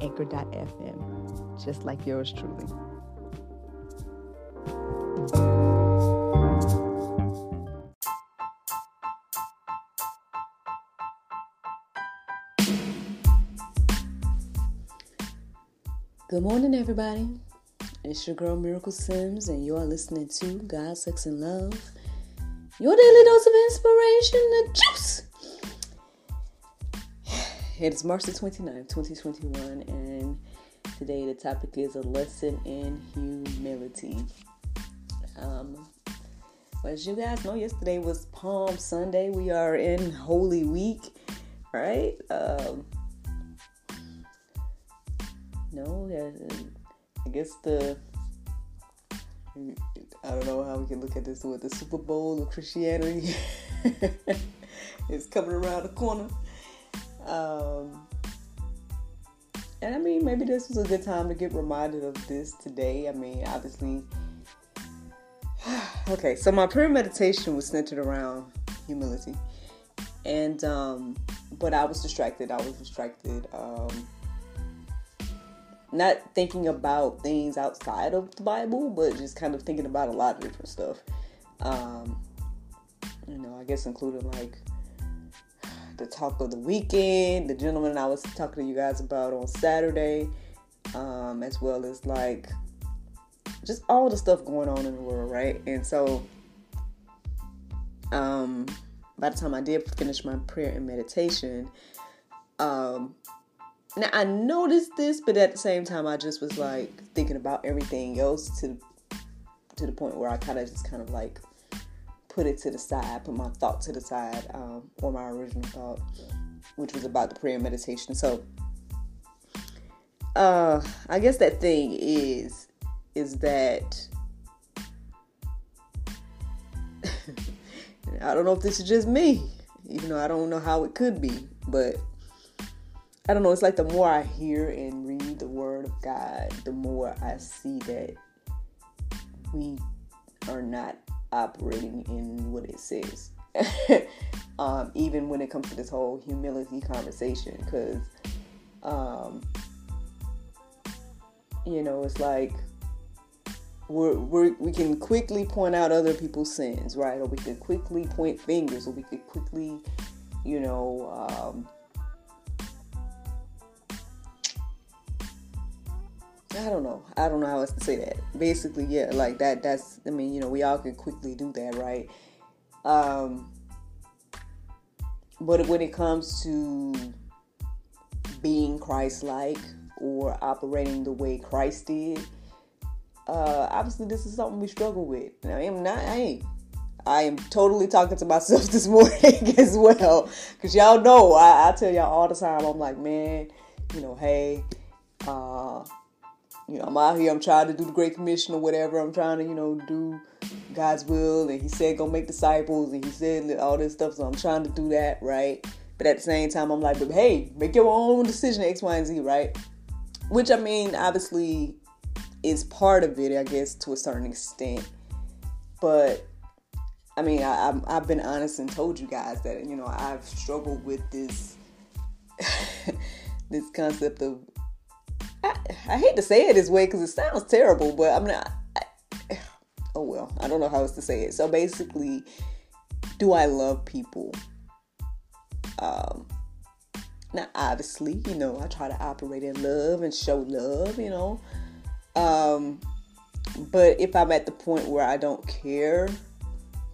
anchor.fm, just like yours truly. Good morning, everybody. It's your girl Miracle Sims, and you are listening to God, Sex, and Love. Your daily dose of inspiration, the juice. It is March the 29th, 2021, and today the topic is a lesson in humility. Um, as you guys know, yesterday was Palm Sunday. We are in Holy Week, right? Um, no, I guess the I don't know how we can look at this with the Super Bowl of Christianity it's coming around the corner. Um, and I mean, maybe this was a good time to get reminded of this today. I mean, obviously. okay, so my prayer meditation was centered around humility. And, um, but I was distracted. I was distracted. Um, not thinking about things outside of the Bible, but just kind of thinking about a lot of different stuff. Um, you know, I guess including like the talk of the weekend, the gentleman I was talking to you guys about on Saturday, um, as well as like just all the stuff going on in the world, right? And so, um, by the time I did finish my prayer and meditation, um, now I noticed this, but at the same time, I just was like thinking about everything else to to the point where I kind of just kind of like put it to the side, put my thought to the side, um, or my original thought, which was about the prayer and meditation. So, uh, I guess that thing is, is that I don't know if this is just me, even though I don't know how it could be, but I don't know. It's like the more I hear and read the Word of God, the more I see that we are not operating in what it says. um, even when it comes to this whole humility conversation, because, um, you know, it's like we're, we're, we can quickly point out other people's sins, right? Or we can quickly point fingers, or we could quickly, you know, um, I don't know. I don't know how else to say that. Basically, yeah, like that. That's. I mean, you know, we all can quickly do that, right? Um, but when it comes to being Christ-like or operating the way Christ did, uh, obviously, this is something we struggle with. I am not. I ain't. I am totally talking to myself this morning as well, because y'all know I, I tell y'all all the time. I'm like, man, you know, hey. Uh, you know, I'm out here, I'm trying to do the Great Commission or whatever. I'm trying to, you know, do God's will. And He said, go make disciples. And He said all this stuff. So I'm trying to do that, right? But at the same time, I'm like, but hey, make your own decision, X, Y, and Z, right? Which I mean, obviously, is part of it, I guess, to a certain extent. But I mean, I, have been honest and told you guys that, you know, I've struggled with this. this concept of I, I hate to say it this way because it sounds terrible, but I'm not. I, oh well, I don't know how else to say it. So basically, do I love people? Um, now obviously, you know, I try to operate in love and show love, you know. Um, but if I'm at the point where I don't care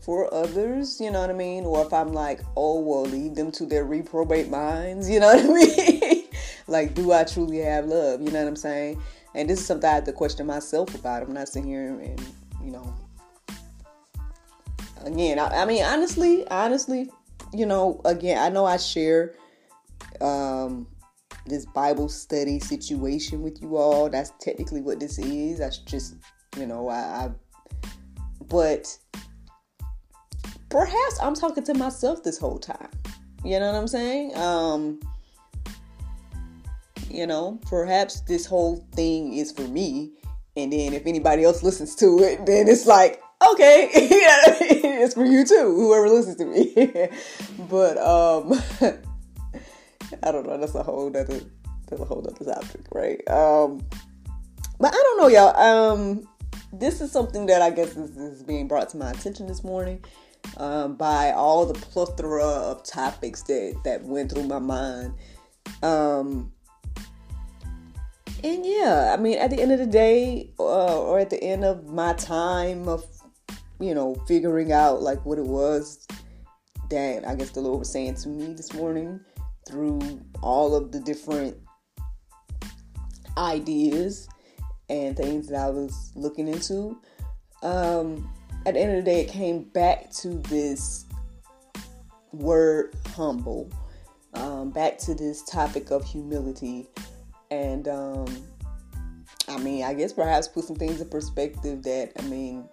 for others, you know what I mean? Or if I'm like, oh, well, leave them to their reprobate minds, you know what I mean? like, do I truly have love? You know what I'm saying? And this is something I have to question myself about. I'm not sitting here and, you know, again, I, I mean, honestly, honestly, you know, again, I know I share um, this Bible study situation with you all. That's technically what this is. That's just, you know, I, I but perhaps I'm talking to myself this whole time. You know what I'm saying? Um you know, perhaps this whole thing is for me and then if anybody else listens to it, then it's like, okay, it's for you too, whoever listens to me. but um I don't know, that's a whole other that's a whole other topic, right? Um but I don't know, y'all. Um this is something that I guess is, is being brought to my attention this morning um, by all the plethora of topics that that went through my mind. Um, and yeah, I mean, at the end of the day, uh, or at the end of my time of, you know, figuring out like what it was that I guess the Lord was saying to me this morning through all of the different ideas and things that I was looking into. Um, at the end of the day, it came back to this word humble, um, back to this topic of humility. And um, I mean, I guess perhaps put some things in perspective that, I mean,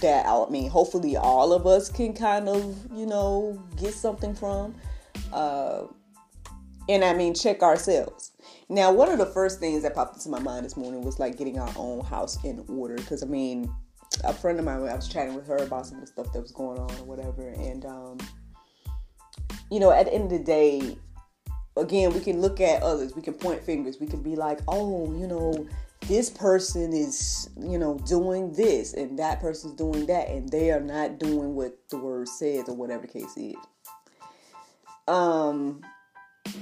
that I mean, hopefully all of us can kind of, you know, get something from. Uh, and I mean, check ourselves. Now, one of the first things that popped into my mind this morning was like getting our own house in order. Because I mean, a friend of mine, I was chatting with her about some of the stuff that was going on or whatever. And, um, you know, at the end of the day, again, we can look at others, we can point fingers, we can be like, oh, you know, this person is, you know, doing this and that person's doing that, and they are not doing what the word says or whatever the case is. Um,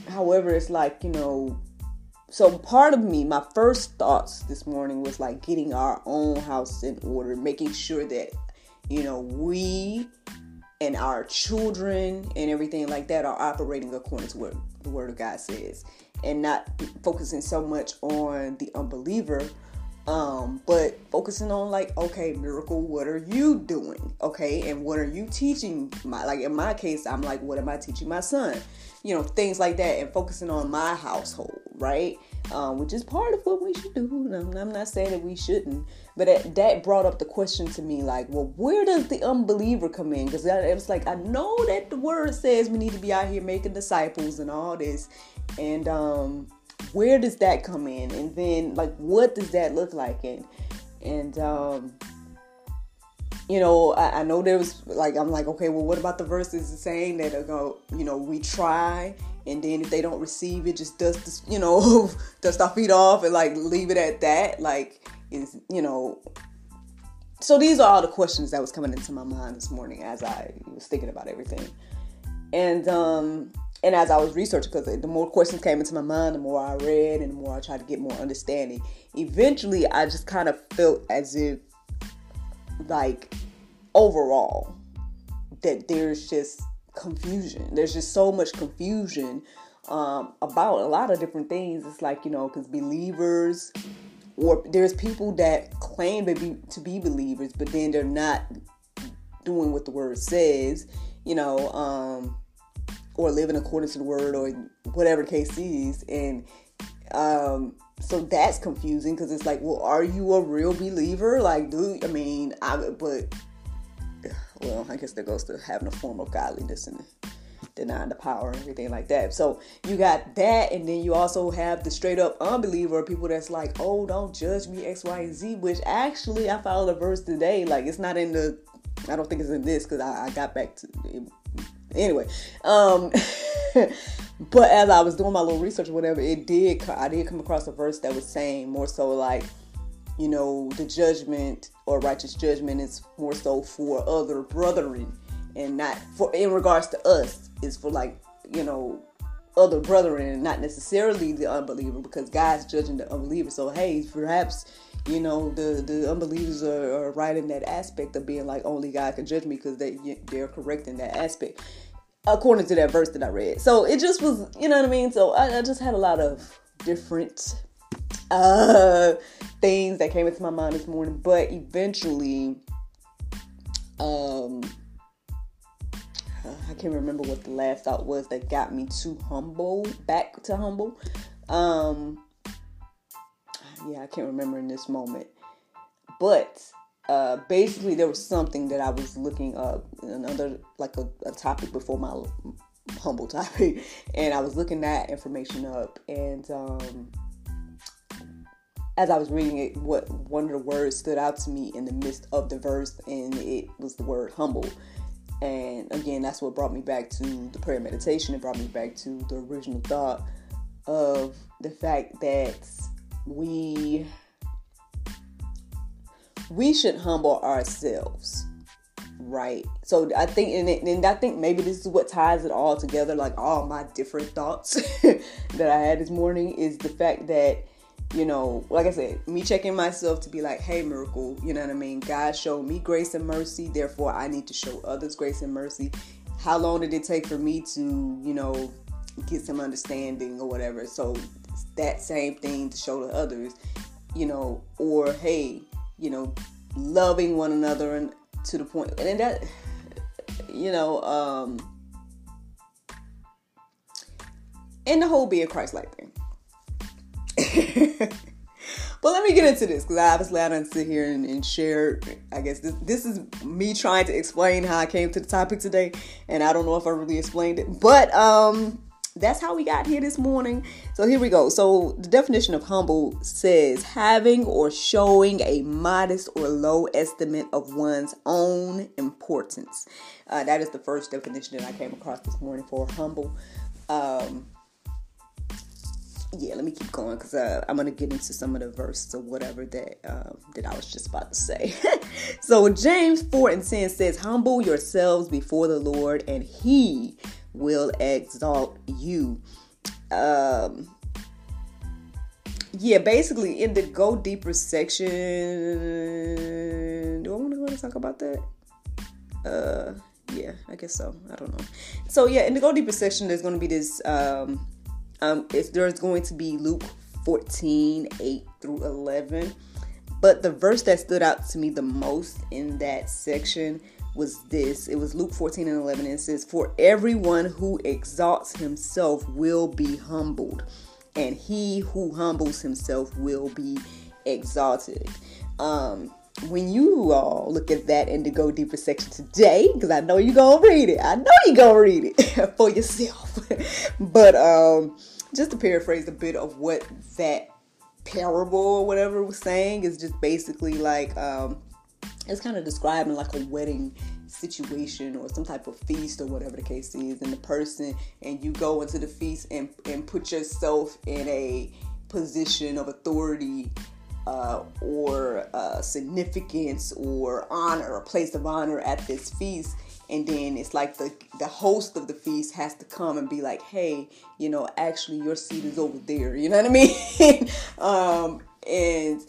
however, it's like, you know, so part of me, my first thoughts this morning was like getting our own house in order, making sure that, you know, we and our children and everything like that are operating according to what the word of God says and not focusing so much on the unbeliever um, but focusing on like okay miracle what are you doing? Okay and what are you teaching my like in my case i'm like what am i teaching my son? You know things like that and focusing on my household right? Um, which is part of what we should do. I'm not saying that we shouldn't but that, that brought up the question to me like well where does the unbeliever come in? Because it was like i know that the word says we need to be out here making disciples and all this. And um where does that come in? And then like what does that look like? And and um you know I, I know there was like i'm like okay well what about the verses saying that go you know we try and then if they don't receive it just dust you know dust our feet off and like leave it at that like is you know so these are all the questions that was coming into my mind this morning as i was thinking about everything and um and as I was researching, because the more questions came into my mind, the more I read and the more I tried to get more understanding. Eventually, I just kind of felt as if, like, overall, that there's just confusion. There's just so much confusion um, about a lot of different things. It's like, you know, because believers, or there's people that claim to be, to be believers, but then they're not doing what the word says, you know. Um, or living according to the word or whatever the case is and um so that's confusing because it's like well are you a real believer like do i mean i but well i guess that goes to having a form of godliness and denying the power and everything like that. So you got that and then you also have the straight up unbeliever people that's like oh don't judge me x y and z which actually i found a verse today. Like it's not in the i don't think it's in this because I, I got back to anyway um but as i was doing my little research or whatever it did i did come across a verse that was saying more so like you know the judgment or righteous judgment is more so for other brethren and not for in regards to us is for like you know other brethren and not necessarily the unbeliever because god's judging the unbeliever. So hey perhaps you know the the unbelievers are, are, right in that aspect of being like only god can judge me because they they're correct in that aspect according to that verse that i read. So it just was you know what i mean? So i, I just had a lot of different uh things that came into my mind this morning but eventually um I can't remember what the last thought was that got me to humble, back to humble. Um, yeah, I can't remember in this moment. But uh, basically, there was something that I was looking up, another like a, a topic before my humble topic, and I was looking that information up, and um, as I was reading it, what one of the words stood out to me in the midst of the verse, and it was the word humble. And again, that's what brought me back to the prayer meditation. It brought me back to the original thought of the fact that we we should humble ourselves right so i think and, it, and i think maybe this is what ties it all together like all my different thoughts that i had this morning is the fact that you know like i said me checking myself to be like hey miracle you know what i mean? God showed me grace and mercy therefore i need to show others grace and mercy. How long did it take for me to you know get some understanding or whatever? So that same thing to show to others you know or hey you know loving one another and to the point and that you know um and the whole being christ-like thing but let me get into this because I obviously I don't sit here and, and, share. I guess this this is me trying to explain how I came to the topic today, and I don't know if I really explained it, but um, that's how we got here this morning. So here we go. So the definition of humble says having or showing a modest or low estimate of one's own importance. Uh, that is the first definition that I came across this morning for humble. Um, yeah, let me keep going because uh, I'm gonna get into some of the verses or whatever that uh, that I was just about to say. so James four and ten says, "Humble yourselves before the Lord, and He will exalt you. Um, yeah, basically in the go deeper section. Do I want to go and talk about that? Uh, yeah, I guess so. I don't know. So yeah, in the go deeper section, there's to be this. Um, um, if there's going to be Luke 14, 8 through 11. But the verse that stood out to me the most in that section was this. It was Luke 14 and 11. And it says, For everyone who exalts himself will be humbled, and he who humbles himself will be exalted. Um, when you all look at that in the Go Deeper section today, because I know you're to read it. I know you're to read it for yourself. but um, just to paraphrase a bit of what that parable or whatever was saying is just basically like um, it's kind of describing like a wedding situation or some type of feast or whatever the case is and the person and you go into the feast and, and put yourself in a position of authority uh, or uh, significance or honor a place of honor at this feast. And then it's like the the host of the feast has to come and be like hey you know actually your seat is over there. You know what i mean? Um, and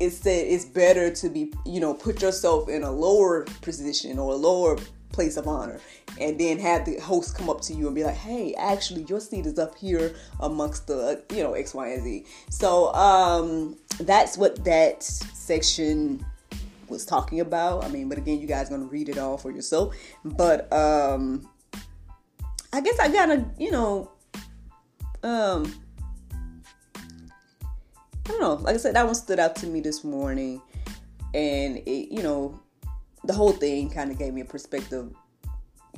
it's that it's better to be you know put yourself in a lower position or a lower place of honor. And then have the host come up to you and be like hey actually your seat is up here amongst the you know x y and z. So um that's what that section was talking about. I mean but again you guys gonna read it all for yourself. But um i guess i gotta you know um I don't know. Like I said, that one stood out to me this morning, and it, you know, the whole thing kind of gave me a perspective.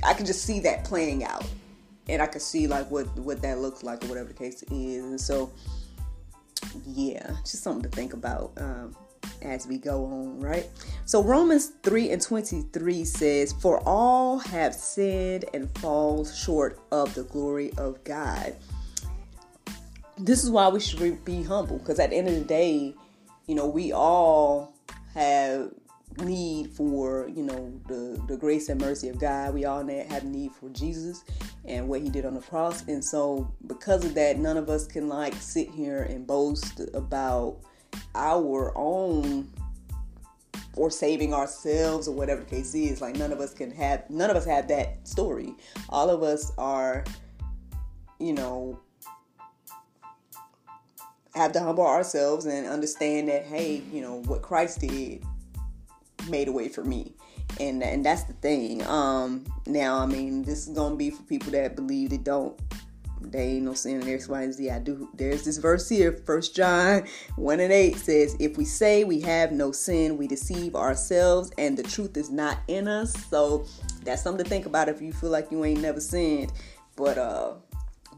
I could just see that playing out, and I could see like what what that looks like or whatever the case is. And so, yeah, just something to think about um, as we go on, right? So Romans three and twenty three says, "For all have sinned and fall short of the glory of God." this is why we should be humble because at the end of the day, you know, we all have need for you know the the grace and mercy of God. We all have need for Jesus and what He did on the cross, and so because of that, none of us can like sit here and boast about our own or saving ourselves or whatever the case is. Like none of us can have none of us have that story. All of us are, you know, have to humble ourselves and understand that, hey, you know, what Christ did made a way for me. and and that's the thing. Um, now, I mean, this is gonna be for people that believe they don't. They ain't no sin in X, Y, and Z. I do. There's this verse here, First John one and eight says, "If we say we have no sin, we deceive ourselves, and the truth is not in us." So that's something to think about if you feel like you ain't never sinned. But uh,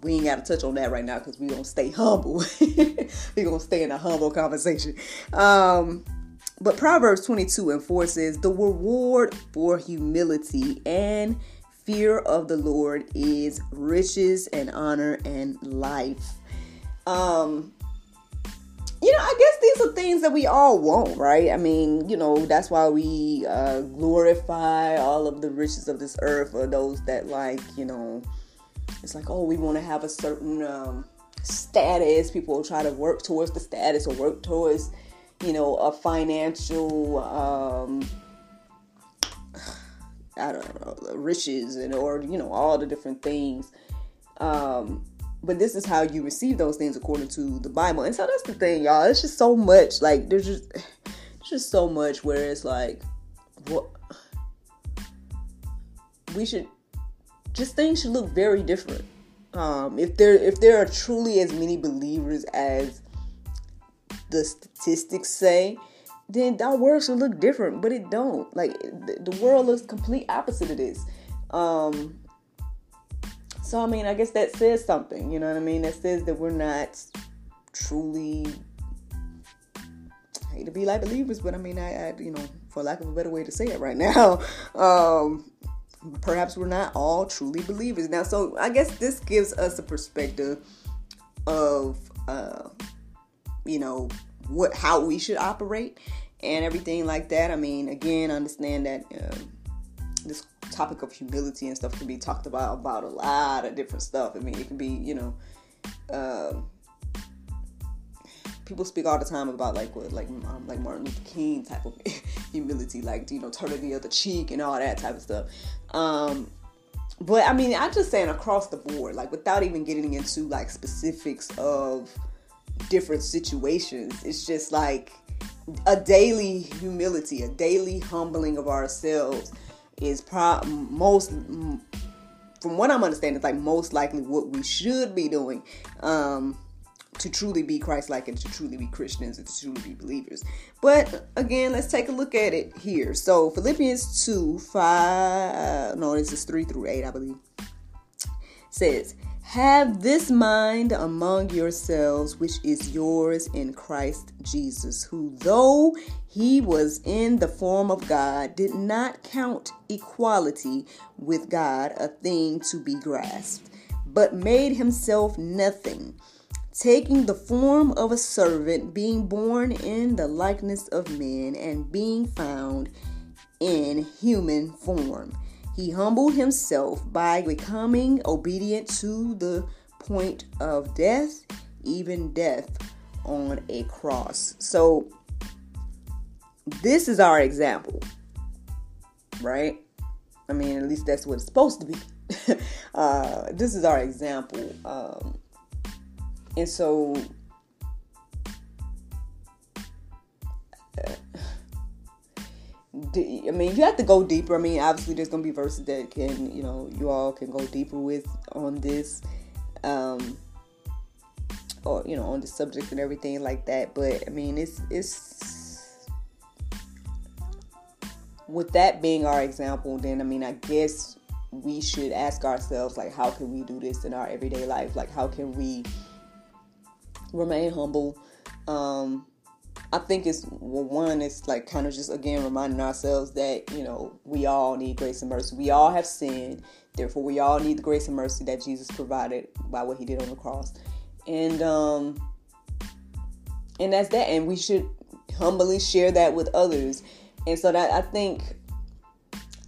we ain't got to touch on that right now because we gonna stay humble. we gonna stay in a humble conversation. Um, but Proverbs 22 and 4 says, The reward for humility and fear of the Lord is riches and honor and life. Um, you know, I guess these are things that we all want, right? I mean, you know, that's why we uh, glorify all of the riches of this earth for those that, like, you know, it's like, oh, we want to have a certain um, status. People try to work towards the status or work towards you know, a financial, um, I don't know, riches and or you know all the different things. Um, but this is how you receive those things according to the Bible. And so that's the thing, y'all. It's just so much. Like there's just just so much where it's like what we should just things should look very different. Um, if there if there are truly as many believers as the statistics say, then our world should look different, but it don't. Like the world looks complete opposite of this. Um, so I mean, I guess that says something. You know what I mean? That says that we're not truly. I hate to be like believers, but I mean, I, I you know, for lack of a better way to say it right now, um, perhaps we're not all truly believers now. So I guess this gives us a perspective of. Uh, you know what how we should operate and everything like that. I mean, again, understand that um, this topic of humility and stuff can be talked about about a lot of different stuff. I mean, it can be you know. Um, people speak all the time about like what like um, like Martin Luther King type of humility, like you know turning the other cheek and all that type of stuff. Um, but I mean, I'm just saying across the board, like without even getting into like specifics of different situations. It's just like a daily humility, a daily humbling of ourselves is pro- most from what I'm understanding, it's like most likely what we should be doing um, to truly be Christ-like and to truly be Christians and to truly be believers. But again, let's take a look at it here. So Philippians 2, 5, no, this is 3 through 8, I believe, says, have this mind among yourselves, which is yours in Christ Jesus, who, though he was in the form of God, did not count equality with God a thing to be grasped, but made himself nothing, taking the form of a servant, being born in the likeness of men, and being found in human form he humbled himself by becoming obedient to the point of death, even death on a cross. So, this is our example, right? I mean, at least that's what it's supposed to be. uh, this is our example. Um, and so, I mean, you have to go deeper. I mean, obviously, there's gonna be verses that can, you know, you all can go deeper with on this, um, or you know, on the subject and everything like that. But I mean, it's it's with that being our example. Then I mean, I guess we should ask ourselves, like, how can we do this in our everyday life? Like, how can we remain humble? Um, I think it's well, one, it's like kind of just again reminding ourselves that you know we all need grace and mercy. We all have sinned, therefore we all need the grace and mercy that Jesus provided by what He did on the cross, and um, and that's that. And we should humbly share that with others. And so that I think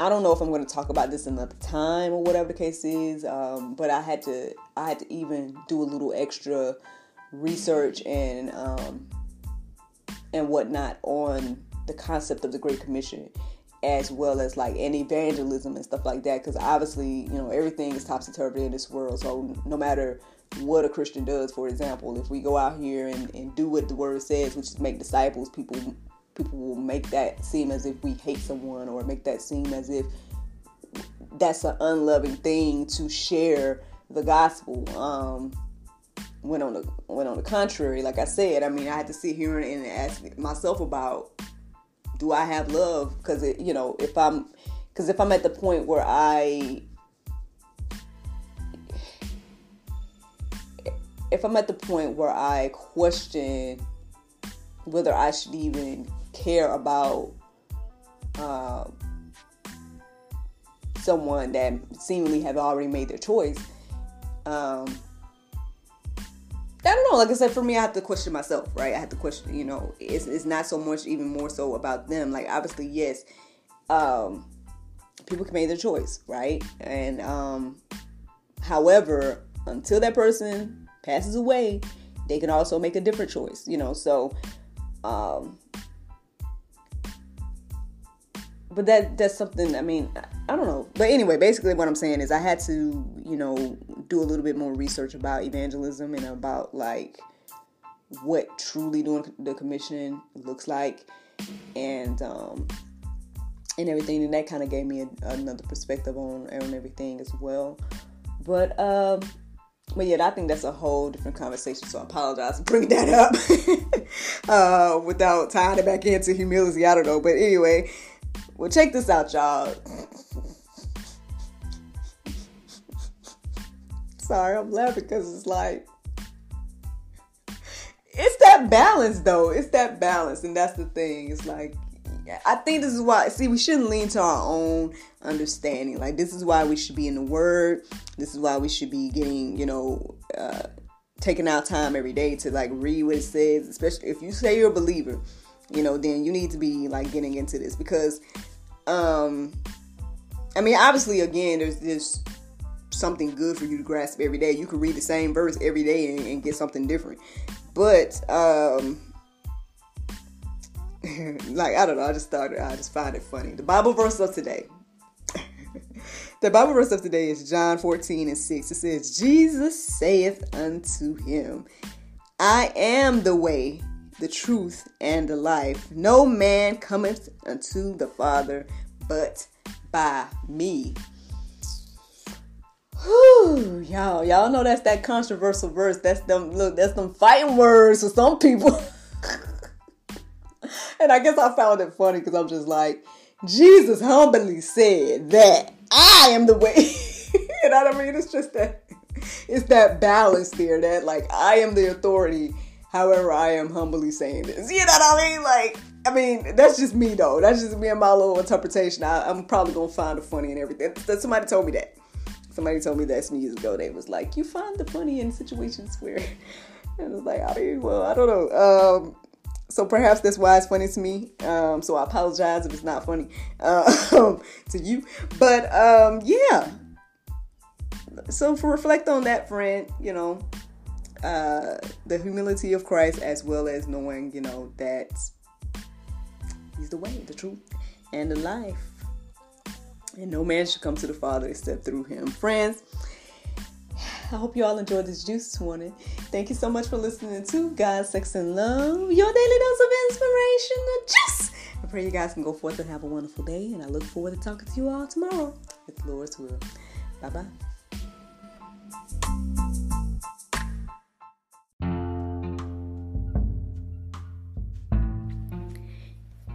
I don't know if I'm going to talk about this another time or whatever the case is, um, but I had to I had to even do a little extra research and um, and whatnot on the concept of the Great Commission as well as like an evangelism and stuff like that because obviously you know everything is topsy-turvy in this world so no matter what a christian does for example if we go out here and, and do what the word says which is make disciples people people will make that seem as if we hate someone or make that seem as if that's an unloving thing to share the gospel. Um, when on the when on the contrary, like I said, I mean, I had to sit here and ask myself about do I have love? Because you know, if I'm because if I'm at the point where I if I'm at the point where I question whether I should even care about uh, someone that seemingly have already made their choice, um, I don't know. Like I said, for me, I have to question myself, right? I have to question. You know, it's it's not so much, even more so about them. Like obviously, yes, um, people can make their choice, right? And um, however, until that person passes away, they can also make a different choice. You know, so. Um, but that that's something. I mean, I don't know. But anyway, basically, what I'm saying is, I had to, you know, do a little bit more research about evangelism and about like what truly doing the commission looks like, and um, and everything. And that kind of gave me a, another perspective on on everything as well. But um, but yeah, I think that's a whole different conversation. So I apologize for bringing that up uh, without tying it back into humility. I don't know, but anyway, well, check this out, y'all. Sorry, I'm laughing because it's like it's that balance though. It's that balance, and that's the thing. It's like I think this is why. See, we shouldn't lean to our own understanding. Like this is why we should be in the Word. This is why we should be getting, you know, uh, taking our time every day to like read what it says. Especially if you say you're a believer, you know, then you need to be like getting into this because, um, I mean, obviously, again, there's this something good for you to grasp every day. You can read the same verse every day and, and get something different. But um, like I don't know, I just thought I just find it funny. The Bible verse of today. the Bible verse of today is John 14 and 6. It says, Jesus saith unto him, I am the way, the truth, and the life. No man cometh unto the Father but by me. Whew, y'all, y'all know that's that controversial verse. That's them look, that's them fighting words for some people. and I guess I found it funny because I'm just like, Jesus humbly said that I am the way. you know what I mean? It's just that it's that balance there that like I am the authority However, I am humbly saying this. You know what I mean? Like, I mean, that's just me though. That's just me and my little interpretation. I, am probably gonna find the funny and everything. Somebody told me that. Somebody told me that some years ago. They was like, you find the funny in situations where, and it's like, I mean, well, I don't know. Um, so perhaps that's why it's funny to me. Um, so I apologize if it's not funny uh, to you. But um, yeah. So for reflect on that, friend, you know, uh, the humility of Christ, as well as knowing, you know, that He's the way, the truth, and the life. And no man should come to the Father except through Him. Friends, I hope you all enjoyed this juice this morning. Thank you so much for listening to God, Sex, and Love, your daily dose of inspiration, the juice. I pray you guys can go forth and have a wonderful day, and I look forward to talking to you all tomorrow, if the Lord's will. Bye bye.